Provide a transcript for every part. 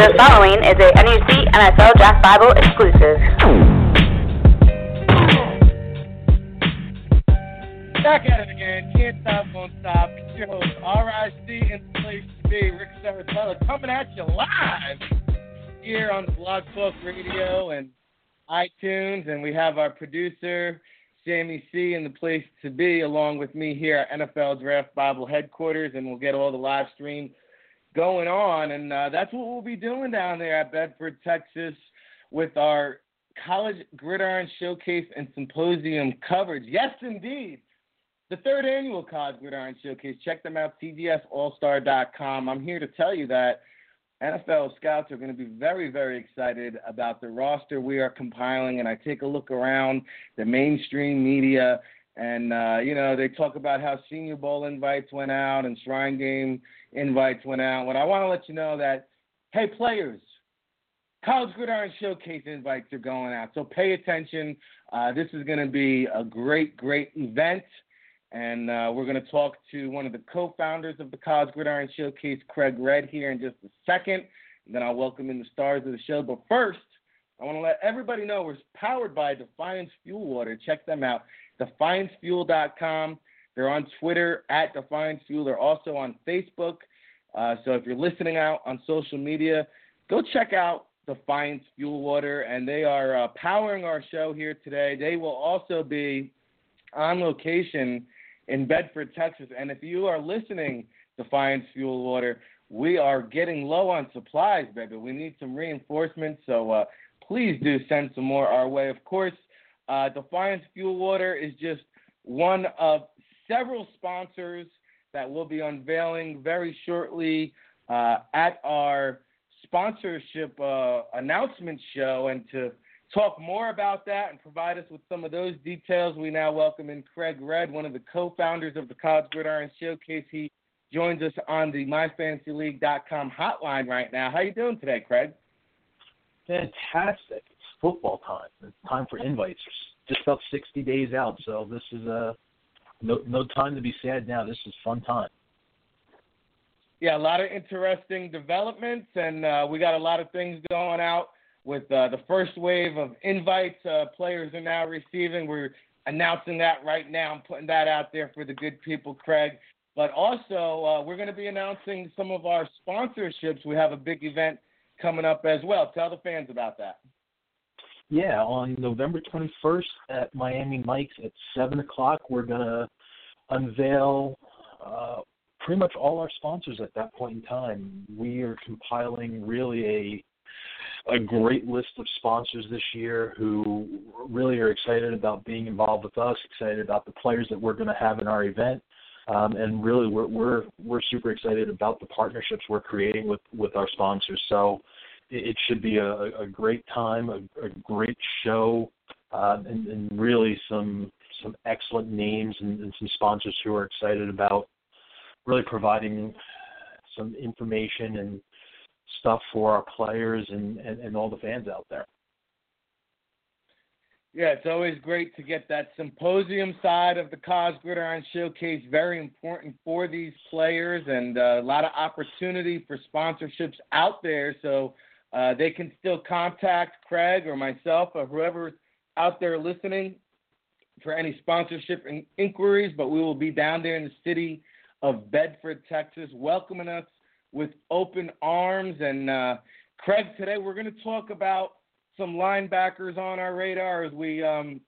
The following is a NUC NFL Draft Bible exclusive. Back at it again. Can't stop, won't stop. It's your host, RIC and place to be, Ric Serritella, coming at you live here on Blog Talk Radio and iTunes. And we have our producer, Sammy C, in the place to be, along with me here at NFL Draft Bible headquarters. And we'll get all the live stream going on. And uh, that's what we'll be doing down there at Bedford, Texas, with our College Gridiron Showcase and Symposium coverage. Yes, indeed. The third annual College Gridiron Showcase. Check them out, cgsallstar.com. I'm here to tell you that NFL scouts are going to be very, very excited about the roster we are compiling. And I take a look around the mainstream media, and uh, you know they talk about how Senior Bowl invites went out and Shrine Game invites went out. But I want to let you know that, hey, players, College Gridiron Showcase invites are going out. So pay attention. Uh, this is going to be a great, great event. And uh, we're going to talk to one of the co founders of the College Gridiron Showcase, Craig Red, here in just a second. And then I'll welcome in the stars of the show. But first, I want to let everybody know we're powered by Defiance Fuel Water. Check them out, defiancefuel.com. They're on Twitter at Defiance Fuel. They're also on Facebook. Uh, so if you're listening out on social media, go check out Defiance Fuel Water, and they are uh, powering our show here today. They will also be on location in Bedford, Texas. And if you are listening, Defiance Fuel Water, we are getting low on supplies, baby. We need some reinforcements, so uh, please do send some more our way. Of course, uh, Defiance Fuel Water is just one of several sponsors that we'll be unveiling very shortly uh, at our sponsorship uh, announcement show. And to talk more about that and provide us with some of those details, we now welcome in Craig Red, one of the co-founders of the College Gridiron Showcase. He joins us on the MyFantasyLeague.com hotline right now. How are you doing today, Craig? Fantastic. It's football time. It's time for invites. Just about 60 days out, so this is a no time to be sad now. This is fun time. Yeah, a lot of interesting developments, and uh, we got a lot of things going out with uh, the first wave of invites uh, players are now receiving. We're announcing that right now. I'm putting that out there for the good people, Craig. But also, uh, we're going to be announcing some of our sponsorships. We have a big event coming up as well. Tell the fans about that. Yeah, on November 21st at Miami Mike's at 7 o'clock, we're going to unveil uh, pretty much all our sponsors at that point in time. We are compiling really a a great list of sponsors this year who really are excited about being involved with us, excited about the players that we're going to have in our event, um, and really we're we're we're super excited about the partnerships we're creating with with our sponsors. So it should be a, a great time, a, a great show, uh, and, and, really some some excellent names and, and, some sponsors who are excited about really providing some information and stuff for our players and, and, and all the fans out there. Yeah, it's always great to get that symposium side of the College Gridiron Showcase. Very important for these players, and uh, a lot of opportunity for sponsorships out there. So uh, they can still contact Craig or myself or whoever's out there listening for any sponsorship in- inquiries. But we will be down there in the city of Bedford, Texas, welcoming us with open arms. And uh, Craig, today we're going to talk about some linebackers on our radar as we um,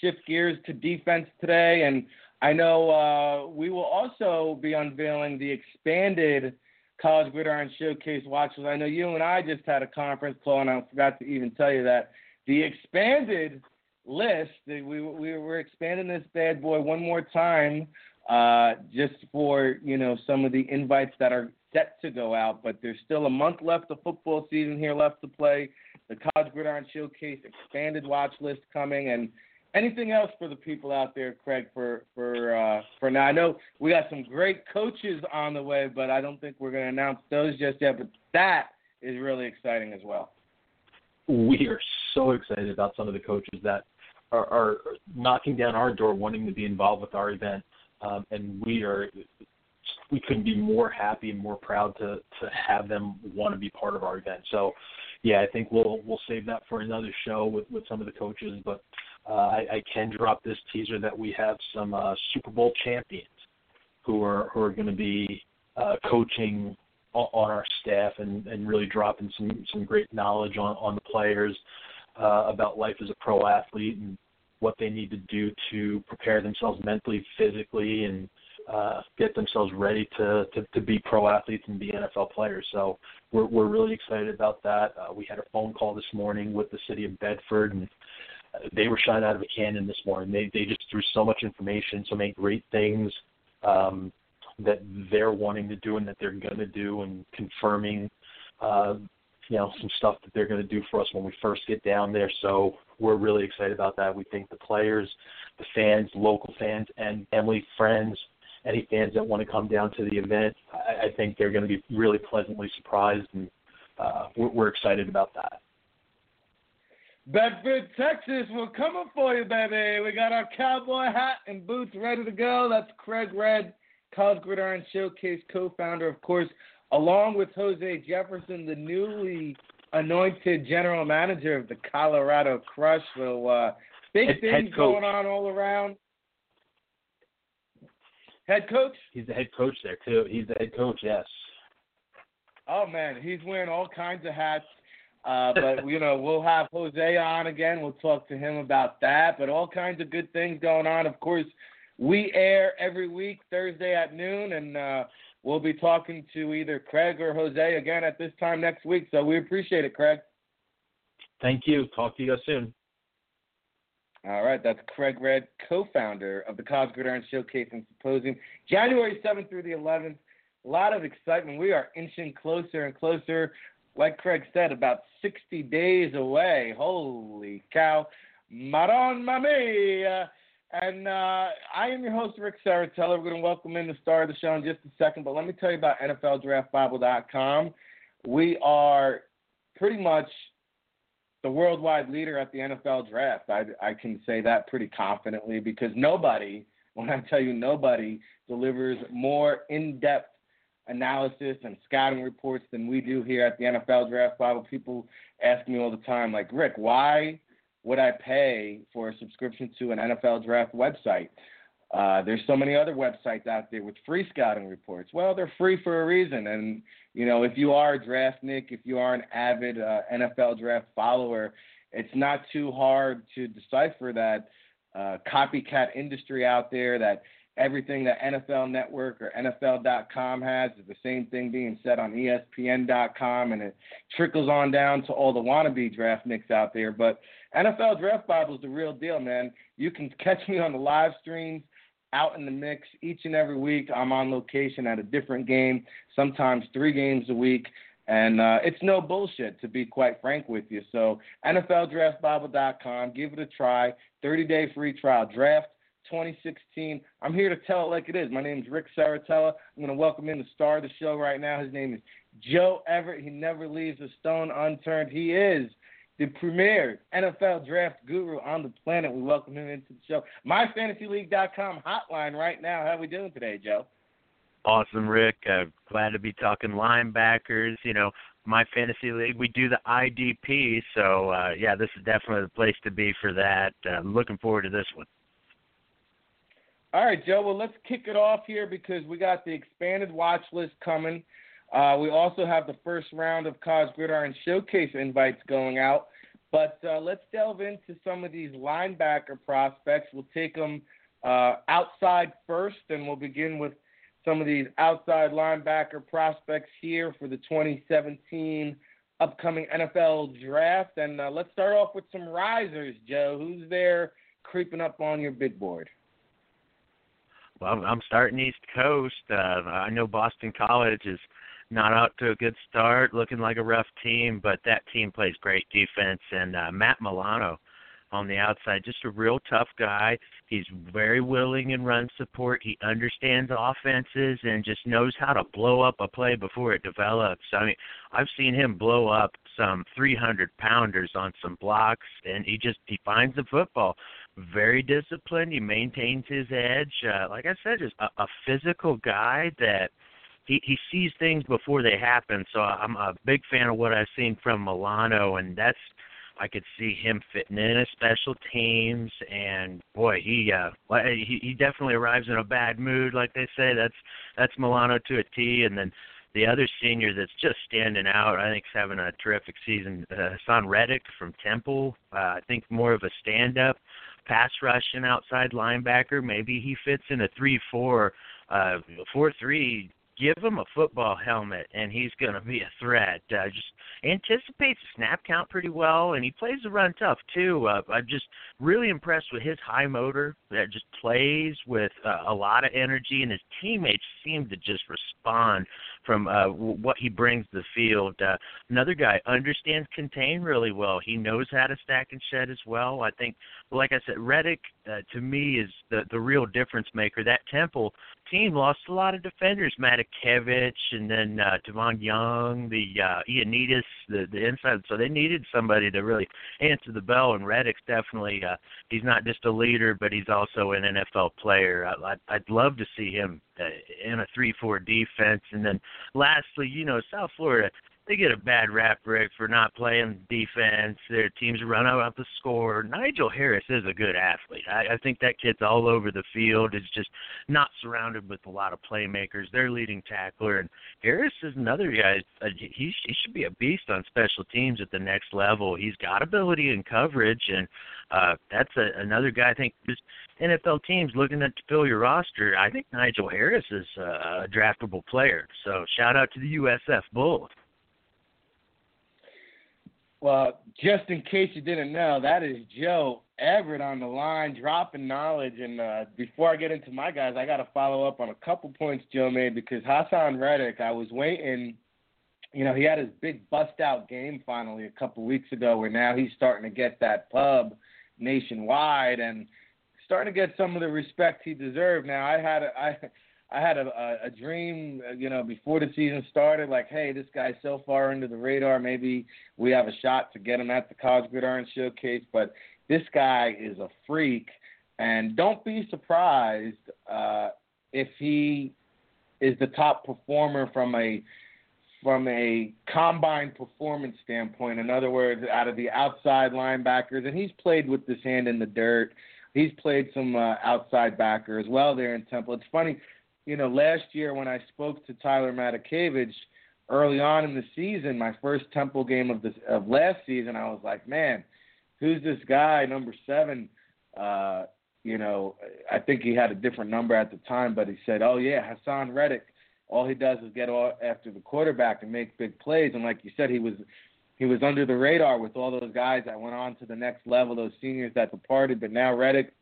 shift gears to defense today. And I know uh, we will also be unveiling the expanded College Gridiron Showcase watches. I know you and I just had a conference call, and I forgot to even tell you that the expanded list. We we we're expanding this bad boy one more time, uh, just for you know some of the invites that are set to go out. But there's still a month left of football season here left to play. The College Gridiron Showcase expanded watch list coming, and anything else for the people out there, Craig, for for uh, for now? I know we got some great coaches on the way, but I don't think we're going to announce those just yet. But that is really exciting as well. We are so excited about some of the coaches that are, are knocking down our door, wanting to be involved with our event, um, and we are we couldn't be more happy and more proud to to have them want to be part of our event. So, yeah, I think we'll we'll save that for another show with with some of the coaches. But uh, I, I can drop this teaser that we have some uh, Super Bowl champions who are who are going to be uh, coaching on our staff and, and really dropping some some great knowledge on on the players uh, about life as a pro athlete and what they need to do to prepare themselves mentally, physically, and uh, get themselves ready to, to to be pro athletes and be NFL players. So we're we're really excited about that. Uh, we had a phone call this morning with the city of Bedford, and they were shot out of a cannon this morning. They they just threw so much information, so many great things um, that they're wanting to do and that they're going to do, and confirming. Uh, you know some stuff that they're going to do for us when we first get down there. So we're really excited about that. We think the players, the fans, local fans, and family friends any fans that want to come down to the event, I, I think they're going to be really pleasantly surprised, and uh, we're, we're excited about that. Bedford, Texas, we're coming for you, baby. We got our cowboy hat and boots ready to go. That's Craig Red, College Gridiron Showcase co-founder, of course, along with Jose Jefferson, the newly anointed general manager of the Colorado Crush. So uh, big head, things head going on all around. Head coach? He's the head coach there too. He's the head coach. Yes. Oh man, he's wearing all kinds of hats. Uh, but you know, we'll have Jose on again. We'll talk to him about that. But all kinds of good things going on. Of course, we air every week Thursday at noon, and uh, we'll be talking to either Craig or Jose again at this time next week. So we appreciate it, Craig. Thank you. Talk to you guys soon. All right, that's Craig Red, co-founder of the College Gridiron Showcase and Symposium, January 7th through the 11th. A lot of excitement. We are inching closer and closer. Like Craig said, about 60 days away. Holy cow. Maron Mami. And uh, I am your host, Ric Serritella. We're going to welcome in the star of the show in just a second, but let me tell you about NFLDraftBible.com. We are pretty much the worldwide leader at the NFL draft. I, I can say that pretty confidently because nobody, when I tell you nobody, delivers more in depth analysis and scouting reports than we do here at the NFL Draft Bible. People ask me all the time, like, Rick, why would I pay for a subscription to an NFL Draft website? Uh, there's so many other websites out there with free scouting reports. Well, they're free for a reason. And, you know, if you are a draftnik, if you are an avid uh, NFL draft follower, it's not too hard to decipher that uh, copycat industry out there that everything that NFL Network or NFL.com has is the same thing being said on ESPN.com, and it trickles on down to all the wannabe draftniks out there. But NFL Draft Bible is the real deal, man. You can catch me on the live streams out in the mix each and every week. I'm on location at a different game, sometimes three games a week. And uh, it's no bullshit, to be quite frank with you. So, NFLDraftBible.com, give it a try. 30 day free trial. Draft 2016. I'm here to tell it like it is. My name is Ric Serritella. I'm going to welcome in the star of the show right now. His name is Joe Everett. He never leaves a stone unturned. He is the premier NFL draft guru on the planet. We welcome him into the show. MyFantasyLeague.com hotline right now. How are we doing today, Joe? Awesome, Rick. Uh, glad to be talking linebackers. You know, my fantasy league, we do the IDP. So, uh, yeah, this is definitely the place to be for that. Uh, looking forward to this one. All right, Joe. Well, let's kick it off here because we got the expanded watch list coming. Uh, we also have the first round of College Gridiron Showcase invites going out. But uh, let's delve into some of these linebacker prospects. We'll take them uh, outside first, and we'll begin with some of these outside linebacker prospects here for the 2017 upcoming NFL draft. And uh, let's start off with some risers, Joe. Who's there creeping up on your big board? Well, I'm starting East Coast. Uh, I know Boston College is – not out to a good start, looking like a rough team, but that team plays great defense. And uh, Matt Milano on the outside, just a real tough guy. He's very willing in run support. He understands offenses and just knows how to blow up a play before it develops. I mean, I've seen him blow up some 300 pounders on some blocks, and he just he finds the football. Very disciplined. He maintains his edge. Uh, like I said, just a, a physical guy that he he sees things before they happen. So I'm a big fan of what I've seen from Milano, and that's I could see him fitting in as special teams. And boy, he uh he he definitely arrives in a bad mood, like they say. That's that's Milano to a T. And then the other senior that's just standing out, I think, is having a terrific season. Uh, Haason Reddick from Temple. Uh, I think more of a stand-up pass rushing outside linebacker. Maybe he fits in a three-four, uh, four-three give him a football helmet and he's going to be a threat. Uh, just anticipates the snap count pretty well and he plays the run tough too. Uh, I'm just really impressed with his high motor that just plays with uh, a lot of energy and his teammates seem to just respond from uh, what he brings to the field. Uh, another guy understands contain really well. He knows how to stack and shed as well. I think, like I said, Reddick uh, to me is the the real difference maker. That Temple team lost a lot of defenders, Matakevich and then uh, Tavon Young, the uh, Ioannidis, the the inside. So they needed somebody to really answer the bell. And Reddick's definitely uh, he's not just a leader, but he's also an NFL player. I, I'd, I'd love to see him Uh, in a three-four defense. And then lastly, you know, South Florida they get a bad rap, Rick, for not playing defense. Their teams run out the score. Nigel Harris is a good athlete. I, I think that kid's all over the field. Is just not surrounded with a lot of playmakers. Their leading tackler, and Harris is another guy. Uh, he he should be a beast on special teams at the next level. He's got ability and coverage, and uh, that's a, another guy. I think just NFL teams looking to fill your roster. I think Nigel Harris is a, a draftable player. So shout out to the USF Bulls. Well, just in case you didn't know, that is Joe Everett on the line, dropping knowledge. And uh, before I get into my guys, I got to follow up on a couple points Joe made because Haason Reddick, I was waiting. You know, he had his big bust out game finally a couple weeks ago, where now he's starting to get that pub nationwide and starting to get some of the respect he deserved. Now, I had a, I I had a, a, a dream, uh, you know, before the season started, like, hey, this guy's so far under the radar, maybe we have a shot to get him at the College Gridiron Showcase. But this guy is a freak, and don't be surprised uh, if he is the top performer from a from a combine performance standpoint. In other words, out of the outside linebackers, and he's played with this hand in the dirt. He's played some uh, outside backer as well there in Temple. It's funny you know, last year when I spoke to Tyler Matakevich early on in the season, my first Temple game of this of last season, I was like, man, who's this guy, number seven? Uh, you know, I think he had a different number at the time, but he said, oh yeah, Haason Reddick. All he does is get after the quarterback and make big plays. And like you said, he was he was under the radar with all those guys that went on to the next level, those seniors that departed. But now Reddick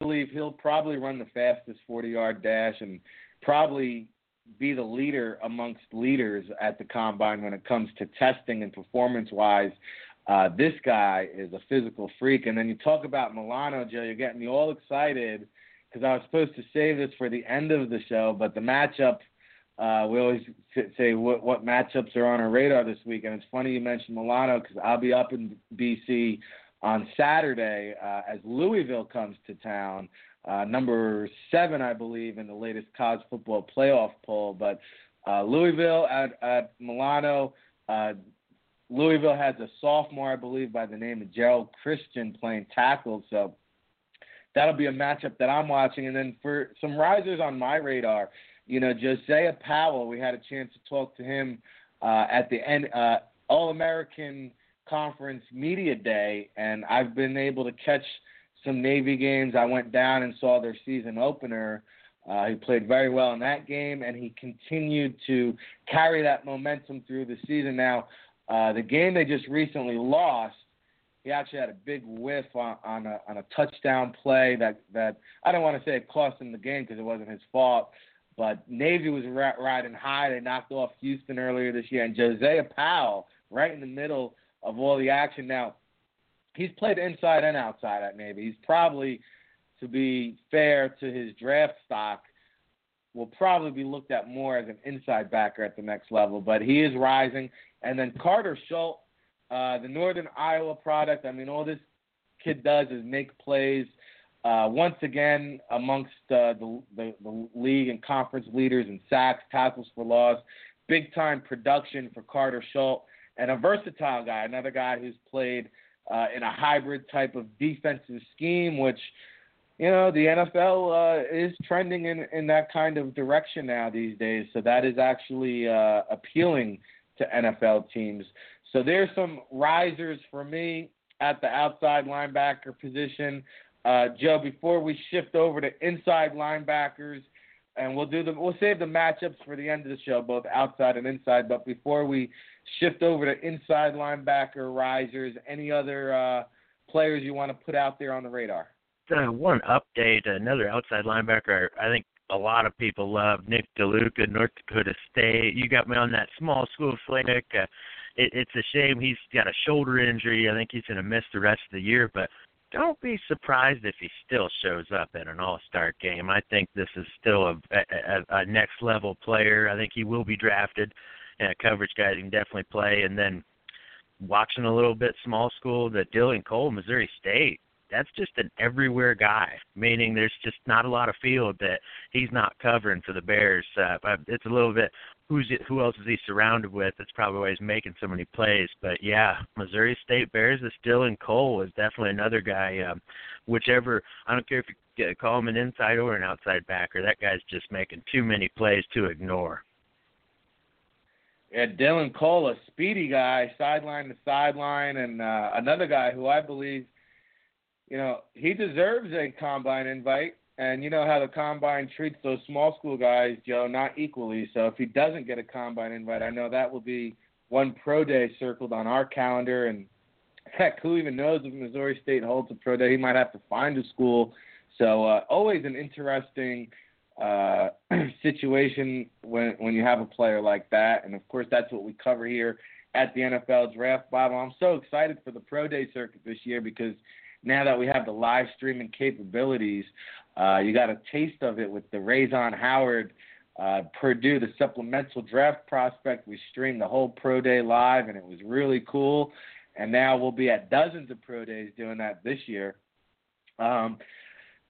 believe he'll probably run the fastest 40 yard dash and probably be the leader amongst leaders at the combine when it comes to testing and performance wise. Uh, this guy is a physical freak. And then you talk about Milano, Joe, you're getting me all excited because I was supposed to save this for the end of the show, but the matchup. Uh, we always say what, what matchups are on our radar this week, and it's funny you mentioned Milano because I'll be up in BC on Saturday uh, as Louisville comes to town. Uh, number seven, I believe, in the latest college football playoff poll. But uh, Louisville at, at Milano. Uh, Louisville has a sophomore, I believe, by the name of Geron Christian playing tackle. So that'll be a matchup that I'm watching. And then for some risers on my radar, you know, Josiah Powell, we had a chance to talk to him uh, at the end, uh, All American conference media day, and I've been able to catch some Navy games. I went down and saw their season opener. Uh, he played very well in that game, and he continued to carry that momentum through the season. Now, uh, the game they just recently lost, he actually had a big whiff on, on a on a touchdown play that that I don't want to say it cost him the game because it wasn't his fault. But Navy was riding high. They knocked off Houston earlier this year, and Josiah Powell, right in the middle of all the action. Now, he's played inside and outside at Navy. He's probably, to be fair to his draft stock, will probably be looked at more as an inside backer at the next level. But he is rising. And then Carter Schultz, uh, the Northern Iowa product. I mean, all this kid does is make plays. Uh, once again, amongst uh, the, the the league and conference leaders in sacks, tackles for loss, big time production for Carter Schultz, and a versatile guy, another guy who's played uh, in a hybrid type of defensive scheme, which you know the NFL uh, is trending in in that kind of direction now these days. So that is actually uh, appealing to NFL teams. So there's some risers for me at the outside linebacker position. Uh, Joe, before we shift over to inside linebackers, and we'll do the we'll save the matchups for the end of the show, both outside and inside. But before we shift over to inside linebacker risers, any other uh, players you want to put out there on the radar? Uh, one update, another outside linebacker. I think a lot of people love Nick DeLuca, North Dakota State. You got me on that small school flick. Uh, it, it's a shame he's got a shoulder injury. I think he's going to miss the rest of the year, but don't be surprised if he still shows up at an all-star game. I think this is still a, a, a next level player. I think he will be drafted. A coverage guy he can definitely play. And then watching a little bit small school, the Dylan Cole, Missouri State. That's just an everywhere guy, meaning there's just not a lot of field that he's not covering for the Bears. Uh, it's a little bit who's it, who else is he surrounded with? That's probably why he's making so many plays. But yeah, Missouri State Bears is in Cole is definitely another guy. Um, whichever I don't care if you call him an inside or an outside backer. That guy's just making too many plays to ignore. Yeah, Dylan Cole, a speedy guy, sideline to sideline, and uh, another guy who I believe, you know, he deserves a combine invite. And you know how the combine treats those small school guys, Joe, not equally. So if he doesn't get a combine invite, I know that will be one pro day circled on our calendar. And heck, who even knows if Missouri State holds a pro day? He might have to find a school. So uh, always an interesting uh, situation when when you have a player like that. And of course, that's what we cover here at the NFL Draft Bible. I'm so excited for the pro day circuit this year because now that we have the live streaming capabilities, uh, you got a taste of it with the Ra'Zahn Howard uh, Purdue, the supplemental draft prospect. We streamed the whole pro day live, and it was really cool. And now we'll be at dozens of pro days doing that this year. Um,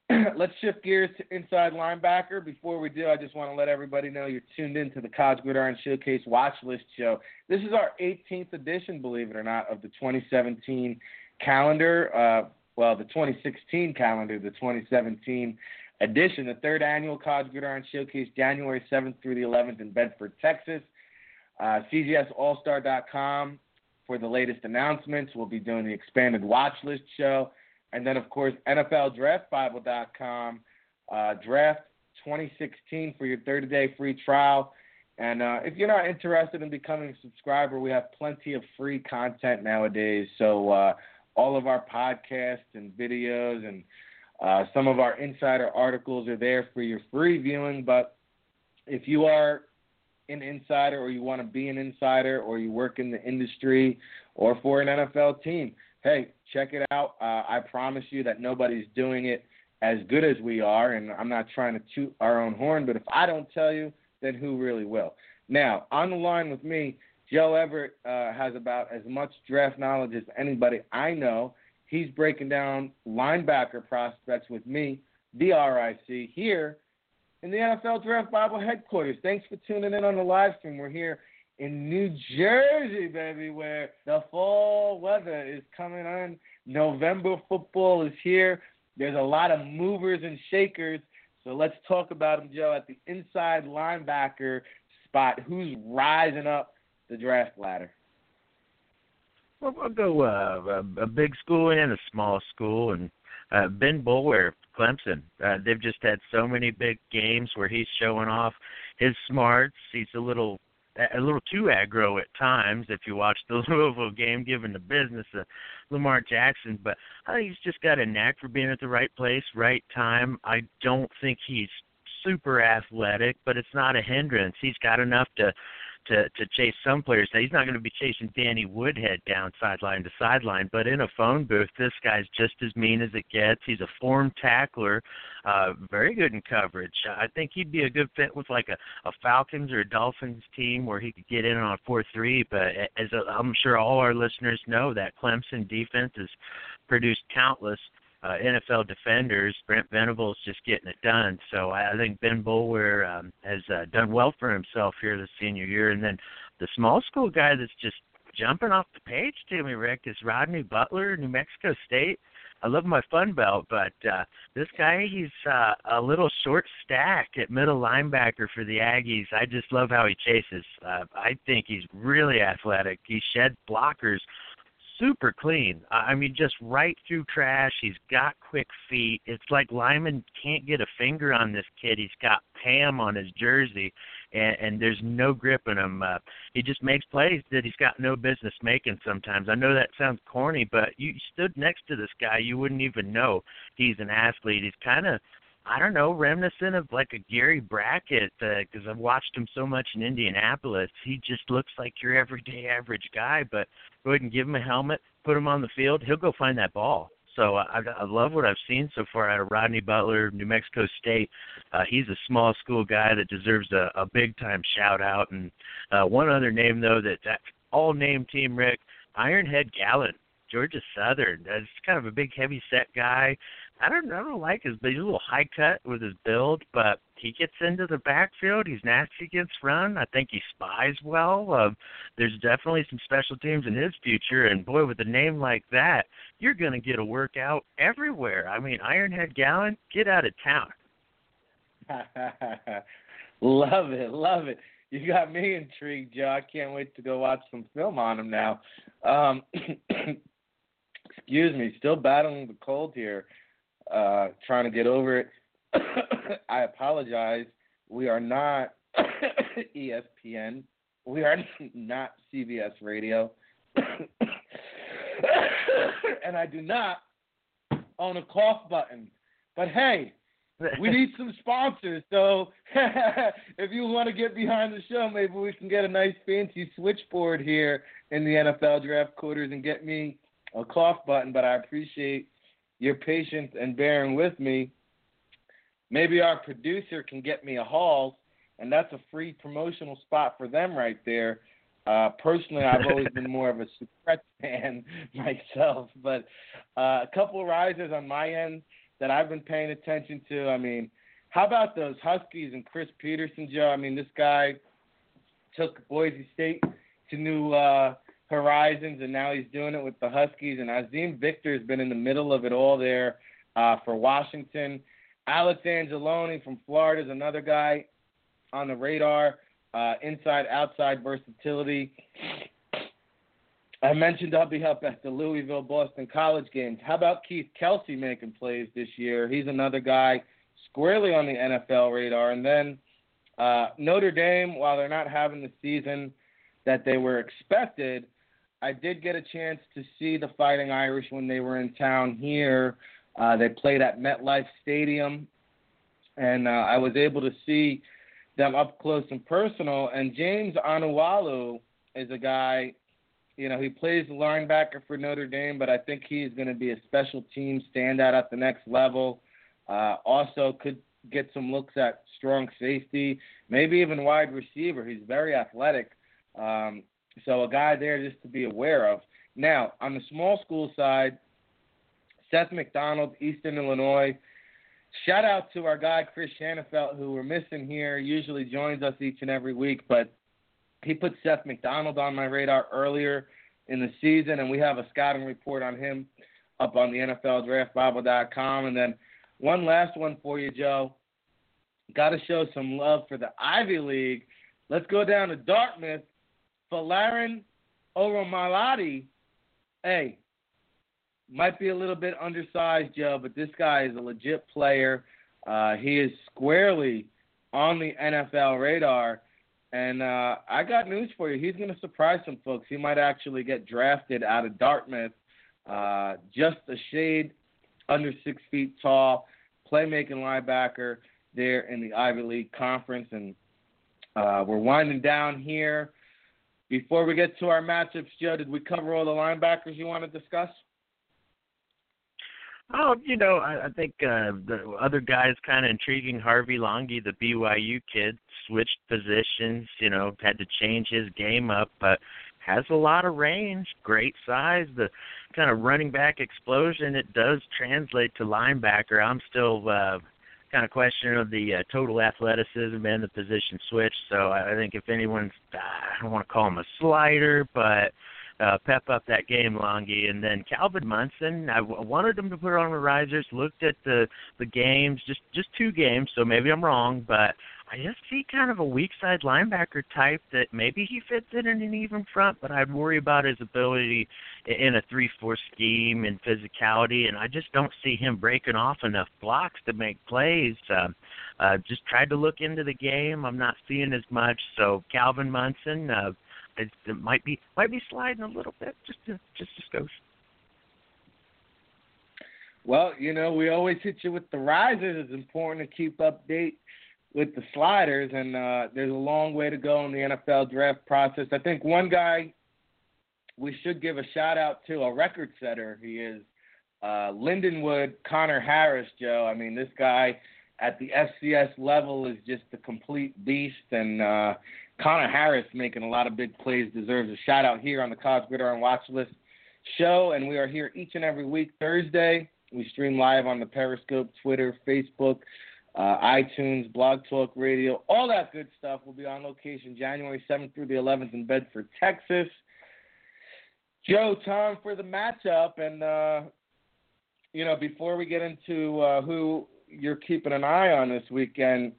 let's shift gears to inside linebacker. Before we do, I just want to let everybody know you're tuned in to the College Gridiron Showcase Watch List Show. This is our 18th edition, believe it or not, of the 2017 calendar. Uh, well, the 2016 calendar, the 2017 edition, the third annual College Gridiron Showcase, January 7th through the 11th in Bedford, Texas. Uh, CGSAllstar.com for the latest announcements. We'll be doing the expanded watch list show. And then, of course, NFLDraftBible.com, uh, Draft 2016 for your 30 day free trial. And uh, if you're not interested in becoming a subscriber, we have plenty of free content nowadays. So uh, all of our podcasts and videos and uh, some of our insider articles are there for your free viewing. But if you are an insider or you want to be an insider or you work in the industry or for an NFL team, hey, check it out. Uh, I promise you that nobody's doing it as good as we are. And I'm not trying to toot our own horn, but if I don't tell you, then who really will? Now, on the line with me, Joe Everett uh, has about as much draft knowledge as anybody I know. He's breaking down linebacker prospects with me, DRIC, here in the NFL Draft Bible headquarters. Thanks for tuning in on the live stream. We're here in New Jersey, baby, where the fall weather is coming on. November football is here. There's a lot of movers and shakers. So let's talk about them, Joe, at the inside linebacker spot. Who's rising up the draft ladder? Well, we'll go uh, a, a big school and a small school, and uh, Ben Boulware, Clemson. Uh, they've just had so many big games where he's showing off his smarts. He's a little a little too aggro at times if you watch the Louisville game, given the business of Lamar Jackson. But think he's just got a knack for being at the right place, right time. I don't think he's super athletic, but it's not a hindrance. He's got enough to to to chase some players. Now he's not going to be chasing Danny Woodhead down sideline to sideline, but in a phone booth, this guy's just as mean as it gets. He's a form tackler, uh, very good in coverage. I think he'd be a good fit with like a, a Falcons or a Dolphins team where he could get in on a four three. But as I'm sure all our listeners know, that Clemson defense has produced countless uh, NFL defenders. Brent Venables just getting it done. So I, think Ben Boulware um, has uh, done well for himself here this senior year. And then the small school guy that's just jumping off the page to me, Rick, is Rodney Butler, New Mexico State. I love my Sun Belt, but uh, this guy, he's uh, a little short stack at middle linebacker for the Aggies. I just love how he chases. Uh, I think he's really athletic. He shed blockers super clean. I mean, just right through trash. He's got quick feet. It's like Lyman can't get a finger on this kid. He's got Pam on his jersey, and, and there's no grip in him. Uh, he just makes plays that he's got no business making. Sometimes I know that sounds corny, but you stood next to this guy, you wouldn't even know he's an athlete. He's kind of I don't know, reminiscent of like a Gary Brackett because uh, I've watched him so much in Indianapolis. He just looks like your everyday average guy, but go ahead and give him a helmet, put him on the field, he'll go find that ball. So I, I love what I've seen so far out of Rodney Butler, New Mexico State. Uh, he's a small school guy that deserves a, a big time shout out. And uh, one other name though that that all name team Rick Ironhead Gallant, Georgia Southern. That's kind of a big heavy set guy. I don't I don't like his he's a little high cut with his build, but he gets into the backfield. He's nasty against run. I think he spies well. Uh, there's definitely some special teams in his future, and boy, with a name like that, you're going to get a workout everywhere. I mean, Ironhead Gallant, get out of town. love it, love it. You got me intrigued, Joe. I can't wait to go watch some film on him now. Um, excuse me, still battling the cold here uh, trying to get over it. I apologize. We are not ESPN. We are not CBS Radio. and I do not own a cough button. But hey, we need some sponsors. So if you want to get behind the show, maybe we can get a nice fancy switchboard here in the NFL draft quarters and get me a cough button. But I appreciate your patience and bearing with me. Maybe our producer can get me a hall, and that's a free promotional spot for them right there. Uh, personally, I've always been more of a Secret fan myself, but uh, a couple of rises on my end that I've been paying attention to. I mean, how about those Huskies and Chris Petersen, Joe? I mean, this guy took Boise State to new uh, Horizons, and now he's doing it with the Huskies. And Azeem Victor has been in the middle of it all there uh, for Washington. Alex Anzalone from Florida is another guy on the radar. Uh, inside outside versatility. I mentioned I'll be up at the Louisville Boston College games. How about Keith Kelsey making plays this year? He's another guy squarely on the NFL radar. And then uh, Notre Dame, while they're not having the season that they were expected, I did get a chance to see the Fighting Irish when they were in town here. Uh, they played at MetLife Stadium, and uh, I was able to see them up close and personal. And James Onwualu is a guy, you know, he plays linebacker for Notre Dame, but I think he's going to be a special team standout at the next level. Uh, also, could get some looks at strong safety, maybe even wide receiver. He's very athletic. Um, so a guy there just to be aware of. Now, on the small school side, Seth McDonald, Eastern Illinois. Shout out to our guy Chris Shanafelt, who we're missing here. Usually joins us each and every week, but he put Seth McDonald on my radar earlier in the season, and we have a scouting report on him up on the NFLDraftBible.com. And then one last one for you, Joe. Got to show some love for the Ivy League. Let's go down to Dartmouth Folarin Orimolade, hey, might be a little bit undersized, Joe, but this guy is a legit player. Uh, he is squarely on the NFL radar. And uh, I got news for you. He's going to surprise some folks. He might actually get drafted out of Dartmouth, uh, just a shade under six feet tall, playmaking linebacker there in the Ivy League Conference. And Uh, we're winding down here. Before we get to our matchups, Joe, did we cover all the linebackers you want to discuss? Oh, you know, I, I think uh, the other guys kind of intriguing. Harvey Langi, the BYU kid, switched positions. You know, had to change his game up, but has a lot of range, great size. The kind of running back explosion it does translate to linebacker. I'm still uh, kind of questioning of the uh, total athleticism and the position switch. So I think if anyone's, I don't want to call him a slider, but uh, pep up that game, Langi, and then Calvin Munson. I w- wanted him to put on the risers. Looked at the the games, just just two games, so maybe I'm wrong, but I just see kind of a weak side linebacker type that maybe he fits in in an even front, but I'd worry about his ability in a three-four scheme and physicality, and I just don't see him breaking off enough blocks to make plays. Um, uh, just tried to look into the game. I'm not seeing as much. So Calvin Munson. Uh, it, it might be might be sliding a little bit, just to, just a. Well, you know, we always hit you with the risers. It's important to keep update with the sliders, and uh, there's a long way to go in the NFL draft process. I think one guy we should give a shout out to, a record setter. He is uh, Lindenwood Connor Harris, Joe. I mean, this guy at the FCS level is just a complete beast, and uh, Connor Harris making a lot of big plays deserves a shout out here on the College Gridiron Watch List show. And we are here each and every week Thursday. We stream live on the Periscope, Twitter, Facebook, uh, iTunes, Blog Talk Radio, all that good stuff. We'll be on location January 7th through the 11th in Bedford, Texas. Joe, time for the matchup. And, uh, you know, before we get into uh, who you're keeping an eye on this weekend,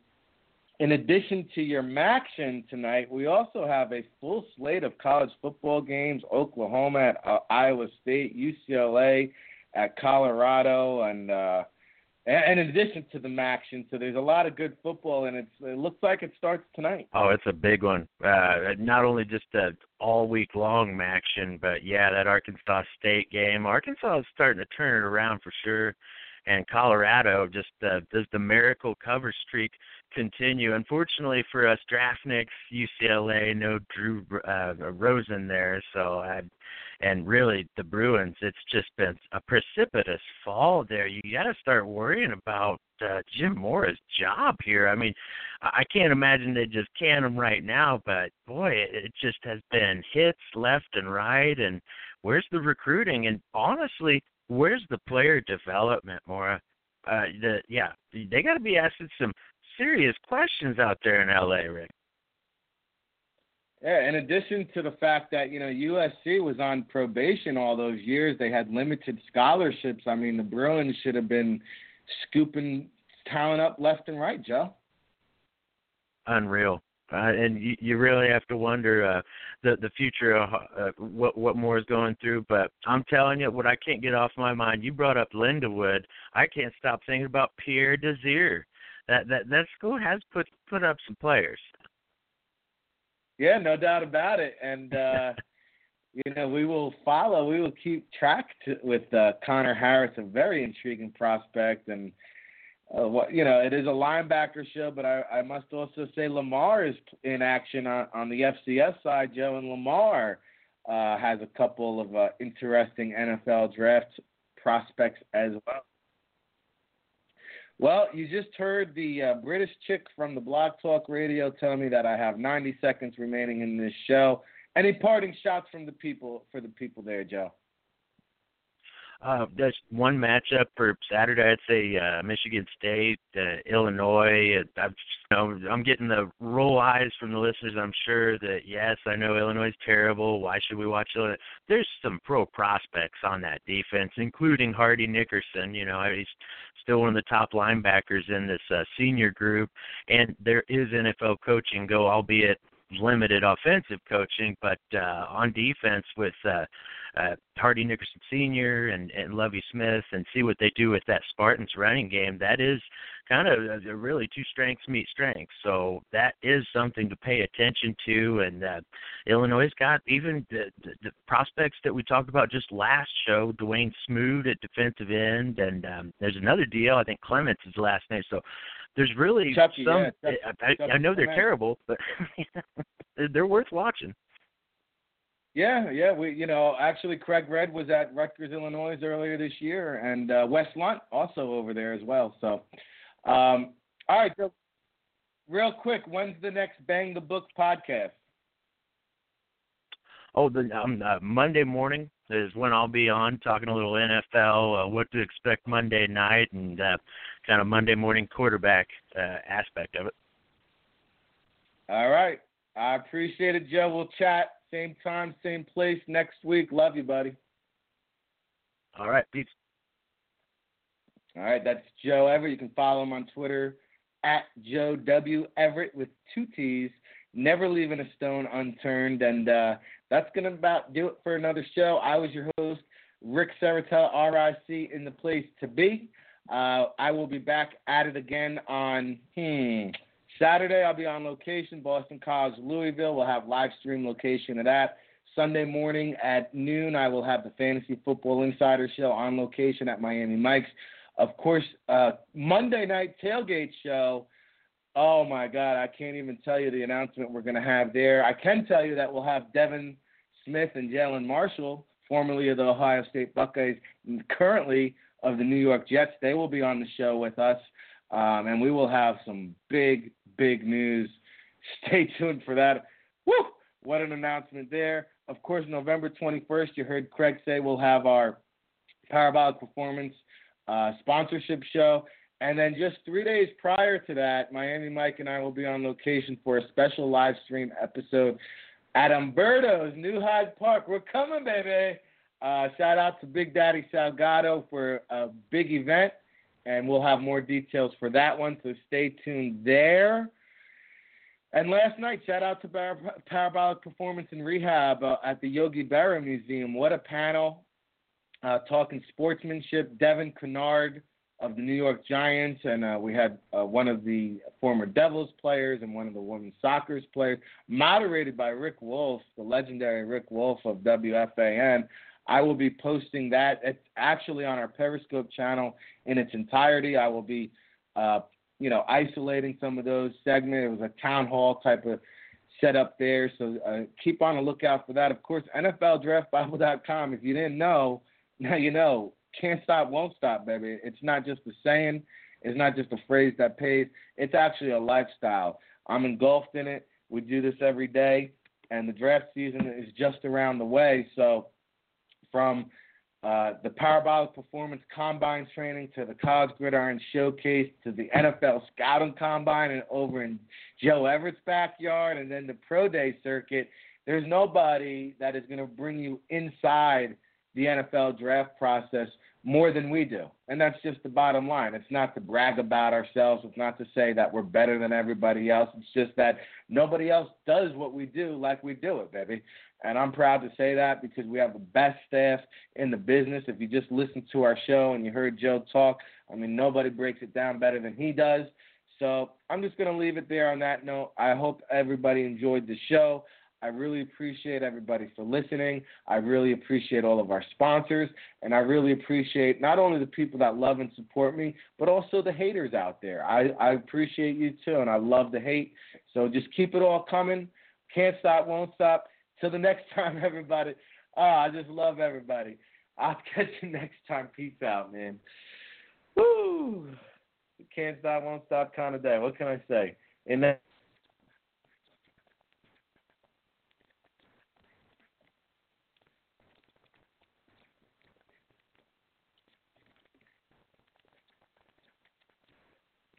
in addition to your MACtion tonight, we also have a full slate of college football games Oklahoma at uh, Iowa State, UCLA at Colorado, and, uh, and in addition to the MACtion. So there's a lot of good football, and it looks like it starts tonight. Oh, it's a big one. Uh, not only just a all week long MACtion, but yeah, that Arkansas State game. Arkansas is starting to turn it around for sure and Colorado just uh, does the miracle cover streak continue. Unfortunately for us draftniks, UCLA, no Drew uh, Rosen there, so I, and really the Bruins, it's just been a precipitous fall there. You got to start worrying about uh, Jim Mora's job here. I mean, I can't imagine they just can him right now, but boy, it, just has been hits left and right, and where's the recruiting? And honestly, where's the player development, Mora? Uh, the yeah, they got to be asking some serious questions out there in LA, Rick. Yeah, in addition to the fact that, you know, USC was on probation all those years, they had limited scholarships. I mean, the Bruins should have been scooping talent up left and right, Joe. Unreal. Uh, and you, you really have to wonder uh, the the future of uh, what what more is going through. But I'm telling you, what I can't get off my mind. You brought up Lindenwood. I can't stop thinking about Pierre Desir that that that school has put put up some players. Yeah, no doubt about it, and uh, you know we will follow. We will keep track to, with uh, Connor Harris, a very intriguing prospect, and uh, what you know it is a linebacker show, but I, I must also say Lamar is in action on, on the FCS side, Joe, and Lamar uh, has a couple of uh, interesting NFL draft prospects as well. Well, you just heard the uh, British chick from the Blog Talk Radio tell me that I have 90 seconds remaining in this show. Any parting shots from the people for the people there, Joe? Uh, there's one matchup for Saturday. I'd say uh, Michigan State, uh, Illinois. I've, you know, I'm getting the roll eyes from the listeners. I'm sure that yes, I know Illinois is terrible. Why should we watch Illinois? There's some pro prospects on that defense, including Hardy Nickerson. You know, he's still one of the top linebackers in this uh, senior group, and there is NFL coaching go, albeit limited offensive coaching, but uh, on defense with uh, uh, Hardy Nickerson Sr. and, and Lovie Smith and see what they do with that Spartans running game. That is kind of uh, really two strengths meet strengths. So that is something to pay attention to. And uh, Illinois has got even the, the, the prospects that we talked about just last show, Dawuane Smoot at defensive end, and um, there's another deal. I think Clements is last name. So there's really Chunky, some. yeah, Chunky, I, Chunky I know they're Clement. terrible, but they're worth watching. Yeah, yeah. We, you know, actually, Craig Red was at Rutgers, Illinois earlier this year, and uh, Wes Lunt also over there as well. So, um, all right. So, real quick, when's the next Bang the Book podcast? Oh, the um, uh, Monday morning is when I'll be on talking a little NFL, uh, what to expect Monday night, and uh, kind of Monday morning quarterback uh, aspect of it. All right. I appreciate it, Joe. We'll chat same time, same place next week. Love you, buddy. All right, peace. All right, that's Joe Everett. You can follow him on Twitter at Joe W Everett with two T's. Never leaving a stone unturned, and uh, that's gonna about do it for another show. I was your host, Rick Saratel, RIC in the place to be. Uh, I will be back at it again on hmm, Saturday. I'll be on location, Boston College, Louisville. We'll have live stream location of that. Sunday morning at noon, I will have the Fantasy Football Insider Show on location at Miami Mike's. Of course, uh, Monday night tailgate show. Oh my God, I can't even tell you the announcement we're going to have there. I can tell you that we'll have Devin Smith and Jalin Marshall, formerly of the Ohio State Buckeyes, currently of the New York Jets. They will be on the show with us, um, and we will have some big, big news. Stay tuned for that. Woo! What an announcement there. Of course, November 21st, you heard Craig say we'll have our Parabolic Performance uh, sponsorship show. And then just three days prior to that, Miami Mike and I will be on location for a special live stream episode at Umberto's New Hyde Park. We're coming, baby. Uh, shout out to Big Daddy Salgado for a big event, and we'll have more details for that one, so stay tuned there. And last night, shout out to Par- Parabolic Performance and Rehab uh, at the Yogi Berra Museum. What a panel! Uh, talking sportsmanship. Devon Kennard of the New York Giants, and uh, we had uh, one of the former Devils players and one of the women's soccer's players, moderated by Rick Wolff, the legendary Rick Wolff of WFAN. I will be posting that. It's actually on our Periscope channel in its entirety. I will be, uh, you know, isolating some of those segments. It was a town hall type of setup there, so uh, keep on the lookout for that. Of course, NFLDraftBible.com. If you didn't know, now you know. Can't stop, won't stop, baby. It's not just a saying. It's not just a phrase that pays. It's actually a lifestyle. I'm engulfed in it. We do this every day, and the draft season is just around the way. So, from uh, the Parabolic Performance Combine training to the College Gridiron Showcase to the NFL Scouting Combine and over in Joe Everett's backyard, and then the Pro Day circuit, there's nobody that is going to bring you inside the NFL draft process more than we do. And that's just the bottom line. It's not to brag about ourselves. It's not to say that we're better than everybody else. It's just that nobody else does what we do like we do it, baby. And I'm proud to say that because we have the best staff in the business. If you just listened to our show and you heard Joe talk, I mean, nobody breaks it down better than he does. So I'm just going to leave it there on that note. I hope everybody enjoyed the show. I really appreciate everybody for listening. I really appreciate all of our sponsors. And I really appreciate not only the people that love and support me, but also the haters out there. I, I appreciate you too, and I love the hate. So just keep it all coming. Can't stop, won't stop. Till the next time, everybody. Oh, I just love everybody. I'll catch you next time. Peace out, man. Woo! Can't stop, won't stop kind of day. What can I say? And.